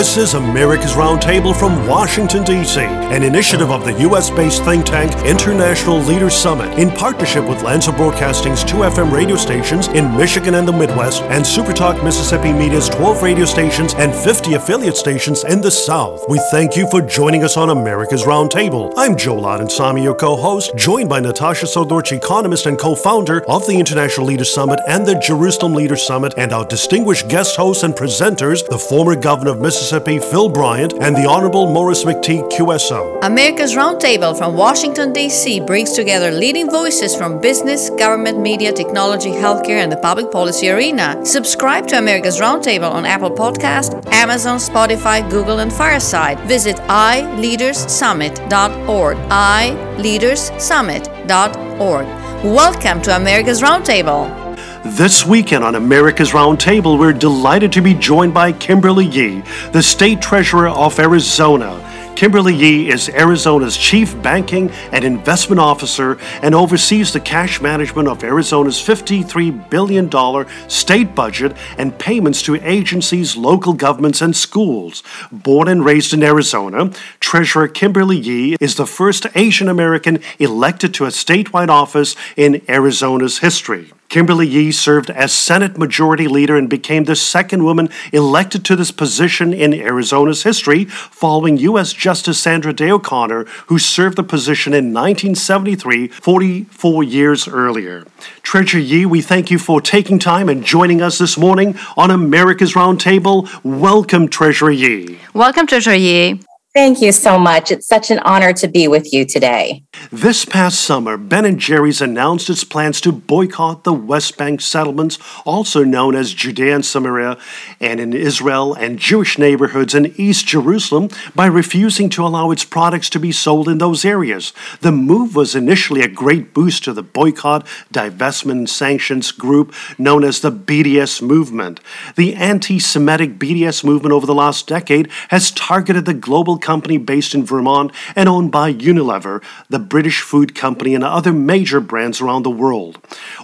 This is America's Roundtable from Washington, D.C., an initiative of the U.S. based think tank International Leaders Summit in partnership with Lanser Broadcasting's two FM radio stations in Michigan and the Midwest and Supertalk Mississippi Media's 12 radio stations and 50 affiliate stations in the South. We thank you for joining us on America's Roundtable. I'm Joel Samy, your co host, joined by Natasha Srdoc, economist and co founder of the International Leaders Summit and the Jerusalem Leaders Summit, and our distinguished guest hosts and presenters, the former governor of Mississippi. Mississippi, Phil Bryant, and the Honorable Morris McTigue QSO. America's Roundtable from Washington, D.C. brings together leading voices from business, government, media, technology, healthcare, and the public policy arena. Subscribe to America's Roundtable on Apple Podcast, Amazon, Spotify, Google, and Fireside. Visit iLeadersSummit.org. iLeadersSummit.org. Welcome to America's Roundtable. This weekend on America's Roundtable, we're delighted to be joined by Kimberly Yee, the State Treasurer of Arizona. Kimberly Yee is Arizona's Chief Banking and Investment Officer and oversees the cash management of Arizona's $53 billion state budget and payments to agencies, local governments, and schools. Born and raised in Arizona, Treasurer Kimberly Yee is the first Asian American elected to a statewide office in Arizona's history. Kimberly Yee served as Senate Majority Leader and became the second woman elected to this position in Arizona's history, following U.S. Justice Sandra Day O'Connor, who served the position in 1973, 44 years earlier. Treasurer Yee, we thank you for taking time and joining us this morning on America's Roundtable. Welcome, Treasurer Yee. Welcome, Treasurer Yee. Thank you so much. It's such an honor to be with you today. This past summer, Ben & Jerry's announced its plans to boycott the West Bank settlements, also known as Judea and Samaria, and in Israel and Jewish neighborhoods in East Jerusalem by refusing to allow its products to be sold in those areas. The move was initially a great boost to the boycott, divestment, and sanctions group known as the BDS movement. The anti-Semitic BDS movement over the last decade has targeted the global company based in Vermont and owned by Unilever, the British food company, and other major brands around the world.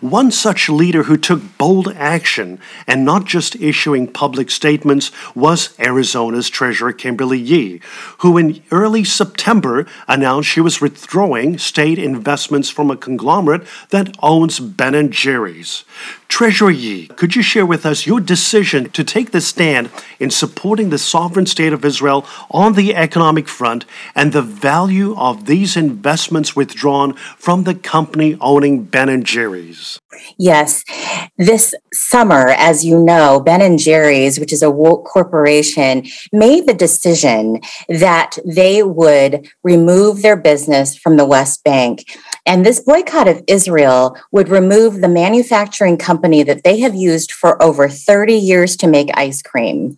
One such leader who took bold action and not just issuing public statements was Arizona's Treasurer Kimberly Yee, who in early September announced she was withdrawing state investments from a conglomerate that owns Ben & Jerry's. Treasurer Yee, could you share with us your decision to take the stand in supporting the sovereign state of Israel on the economic front and the value of these investments withdrawn from the company owning Ben & Jerry's? Yes. This summer, as you know, Ben & Jerry's, which is a woke corporation, made the decision that they would remove their business from the West Bank. And this boycott of Israel would remove the manufacturing company that they have used for over 30 years to make ice cream.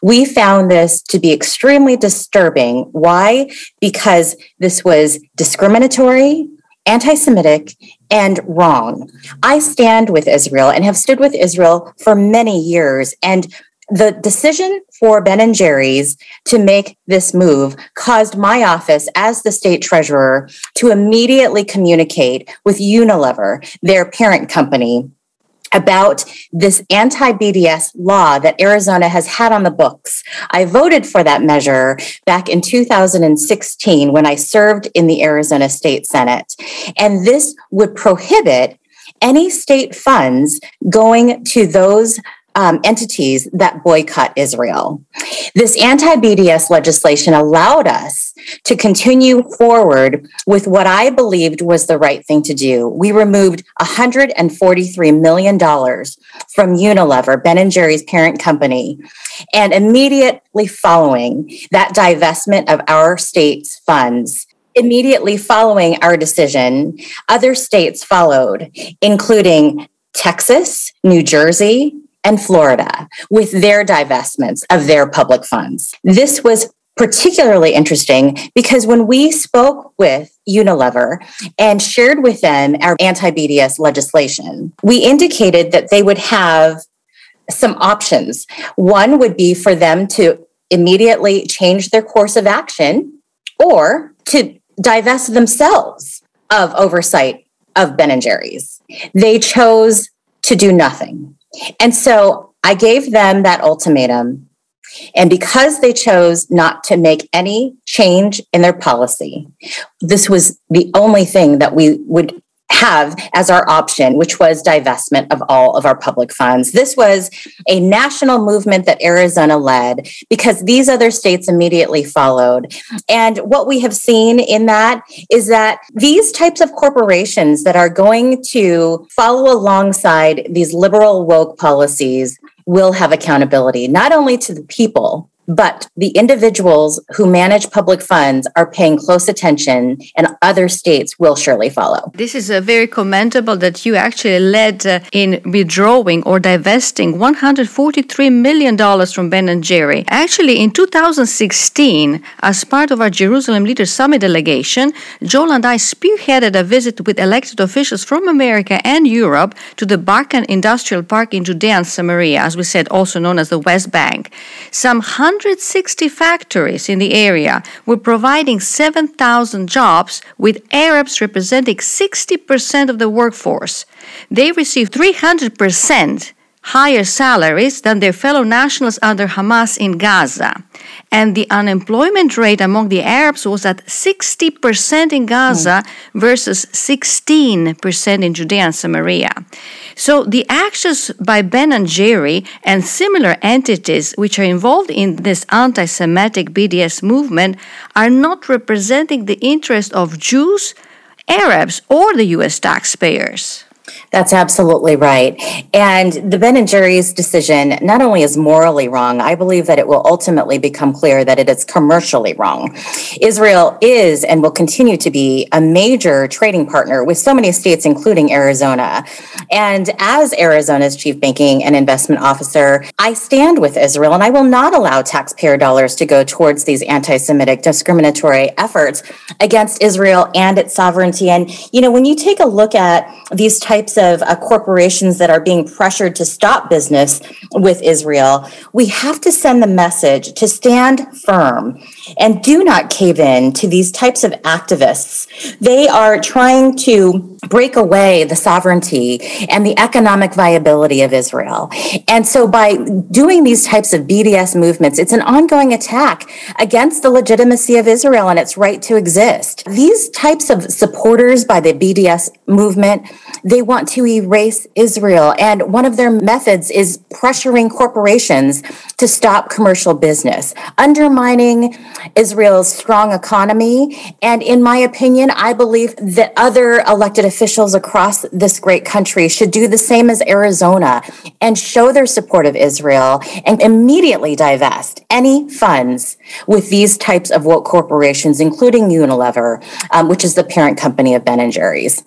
We found this to be extremely disturbing. Why? Because this was discriminatory, anti Semitic, and wrong. I stand with Israel and have stood with Israel for many years. And the decision for Ben and Jerry's to make this move caused my office as the state treasurer to immediately communicate with Unilever, their parent company, about this anti BDS law that Arizona has had on the books. I voted for that measure back in 2016 when I served in the Arizona State Senate. And this would prohibit any state funds going to those um, entities that boycott Israel. This anti BDS legislation allowed us to continue forward with what I believed was the right thing to do. We removed $143 million from Unilever, Ben and Jerry's parent company, and immediately following that divestment of our state's funds, immediately following our decision, other states followed, including Texas, New Jersey, and Florida with their divestments of their public funds. This was particularly interesting because when we spoke with Unilever and shared with them our anti BDS legislation, we indicated that they would have some options. One would be for them to immediately change their course of action or to divest themselves of oversight of Ben and Jerry's. They chose to do nothing. And so I gave them that ultimatum. And because they chose not to make any change in their policy, this was the only thing that we would have as our option, which was divestment of all of our public funds. This was a national movement that Arizona led because these other states immediately followed. And what we have seen in that is that these types of corporations that are going to follow alongside these liberal woke policies will have accountability, not only to the people, but the individuals who manage public funds are paying close attention, and other states will surely follow. This is uh, very commendable that you actually led uh, in withdrawing or divesting $143 million from Ben and Jerry. Actually, in 2016, as part of our Jerusalem Leaders Summit delegation, Joel and I spearheaded a visit with elected officials from America and Europe to the Barkan Industrial Park in Judea and Samaria, as we said, also known as the West Bank. Some 160 factories in the area were providing 7,000 jobs, with Arabs representing 60% of the workforce. They received 300% higher salaries than their fellow nationals under Hamas in Gaza. And the unemployment rate among the Arabs was at 60% in Gaza mm. versus 16% in Judea and Samaria. So the actions by Ben and Jerry and similar entities which are involved in this anti Semitic BDS movement are not representing the interest of Jews, Arabs, or the US taxpayers. That's absolutely right. And the Ben and Jerry's decision not only is morally wrong, I believe that it will ultimately become clear that it is commercially wrong. Israel is and will continue to be a major trading partner with so many states, including Arizona. And as Arizona's chief banking and investment officer, I stand with Israel and I will not allow taxpayer dollars to go towards these anti Semitic discriminatory efforts against Israel and its sovereignty. And, you know, when you take a look at these types of uh, corporations that are being pressured to stop business with Israel, we have to send the message to stand firm and do not cave in to these types of activists. They are trying to break away the sovereignty and the economic viability of Israel. And so by doing these types of BDS movements, it's an ongoing attack against the legitimacy of Israel and its right to exist. These types of supporters by the BDS movement, they want to erase Israel. And one of their methods is pressuring corporations to stop commercial business, undermining Israel's strong economy. And in my opinion, I believe that other elected officials across this great country should do the same as Arizona and show their support of Israel and immediately divest any funds with these types of woke corporations, including Unilever, um, which is the parent company of Ben and Jerry's.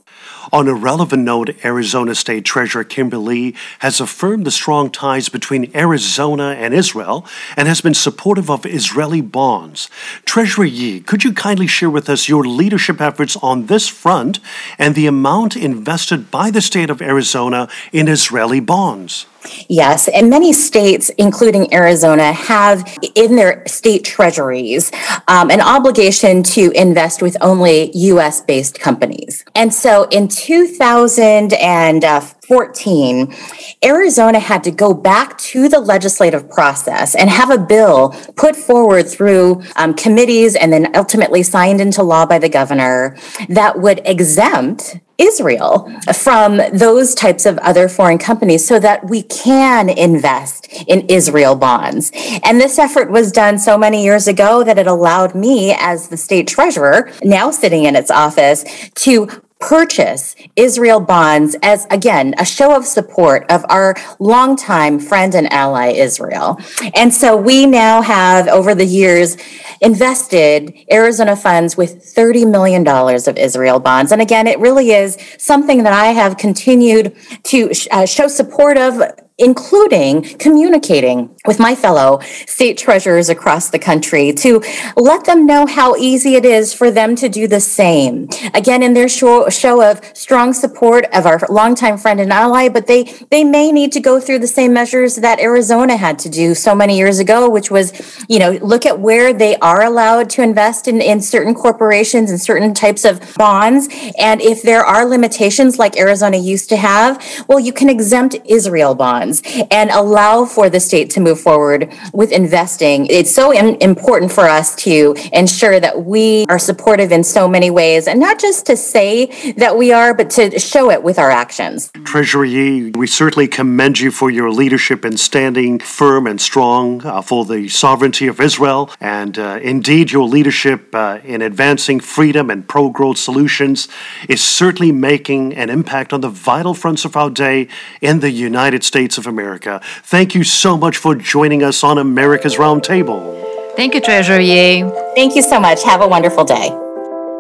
On a relevant note, Arizona State Treasurer Kimberly has affirmed the strong ties between Arizona and Israel and has been supportive of Israeli bonds. Treasurer Yee, could you kindly share with us your leadership efforts on this front and the amount invested by the state of Arizona in Israeli bonds? Yes, and many states, including Arizona, have in their state treasuries um, an obligation to invest with only US based companies. And so in 2014, Arizona had to go back to the legislative process and have a bill put forward through um, committees and then ultimately signed into law by the governor that would exempt Israel from those types of other foreign companies so that we can invest in Israel bonds. And this effort was done so many years ago that it allowed me, as the state treasurer, now sitting in its office, to purchase Israel bonds as, again, a show of support of our longtime friend and ally, Israel. And so we now have, over the years, invested Arizona funds with $30 million of Israel bonds. And again, it really is something that I have continued to uh, show support of including communicating with my fellow state treasurers across the country to let them know how easy it is for them to do the same. Again, in their show, show of strong support of our longtime friend and ally, but they, they may need to go through the same measures that Arizona had to do so many years ago, which was, you know, look at where they are allowed to invest in, in certain corporations and certain types of bonds. And if there are limitations like Arizona used to have, well, you can exempt Israel bonds and allow for the state to move forward with investing. It's so important for us to ensure that we are supportive in so many ways, and not just to say that we are, but to show it with our actions. Treasurer we certainly commend you for your leadership in standing firm and strong uh, for the sovereignty of Israel, and uh, indeed your leadership uh, in advancing freedom and pro growth solutions is certainly making an impact on the vital fronts of our day in the United States of America. Thank you so much for joining us on America's Roundtable. Thank you, Treasurer Yee. Thank you so much. Have a wonderful day.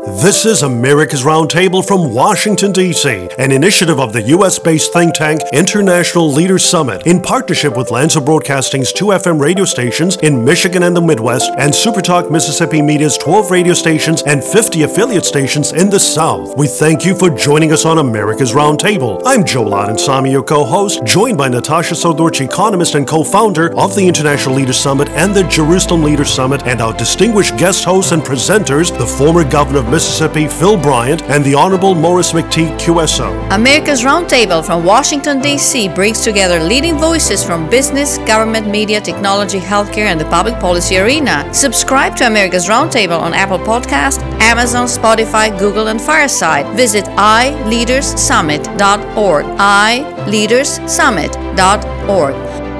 This is America's Roundtable from Washington, D.C., an initiative of the U.S. based think tank International Leaders Summit in partnership with Lanser Broadcasting's two FM radio stations in Michigan and the Midwest, and Supertalk Mississippi Media's 12 radio stations and 50 affiliate stations in the South. We thank you for joining us on America's Roundtable. I'm Joe Samy, your co host, joined by Natasha Srdoc, economist and co founder of the International Leaders Summit and the Jerusalem Leaders Summit, and our distinguished guest hosts and presenters, the former governor of Mississippi, Phil Bryant, and the Honorable Morris McTigue QSO. America's Roundtable from Washington, D.C. brings together leading voices from business, government, media, technology, healthcare, and the public policy arena. Subscribe to America's Roundtable on Apple Podcast, Amazon, Spotify, Google, and Fireside. Visit iLeadersSummit.org. iLeadersSummit.org.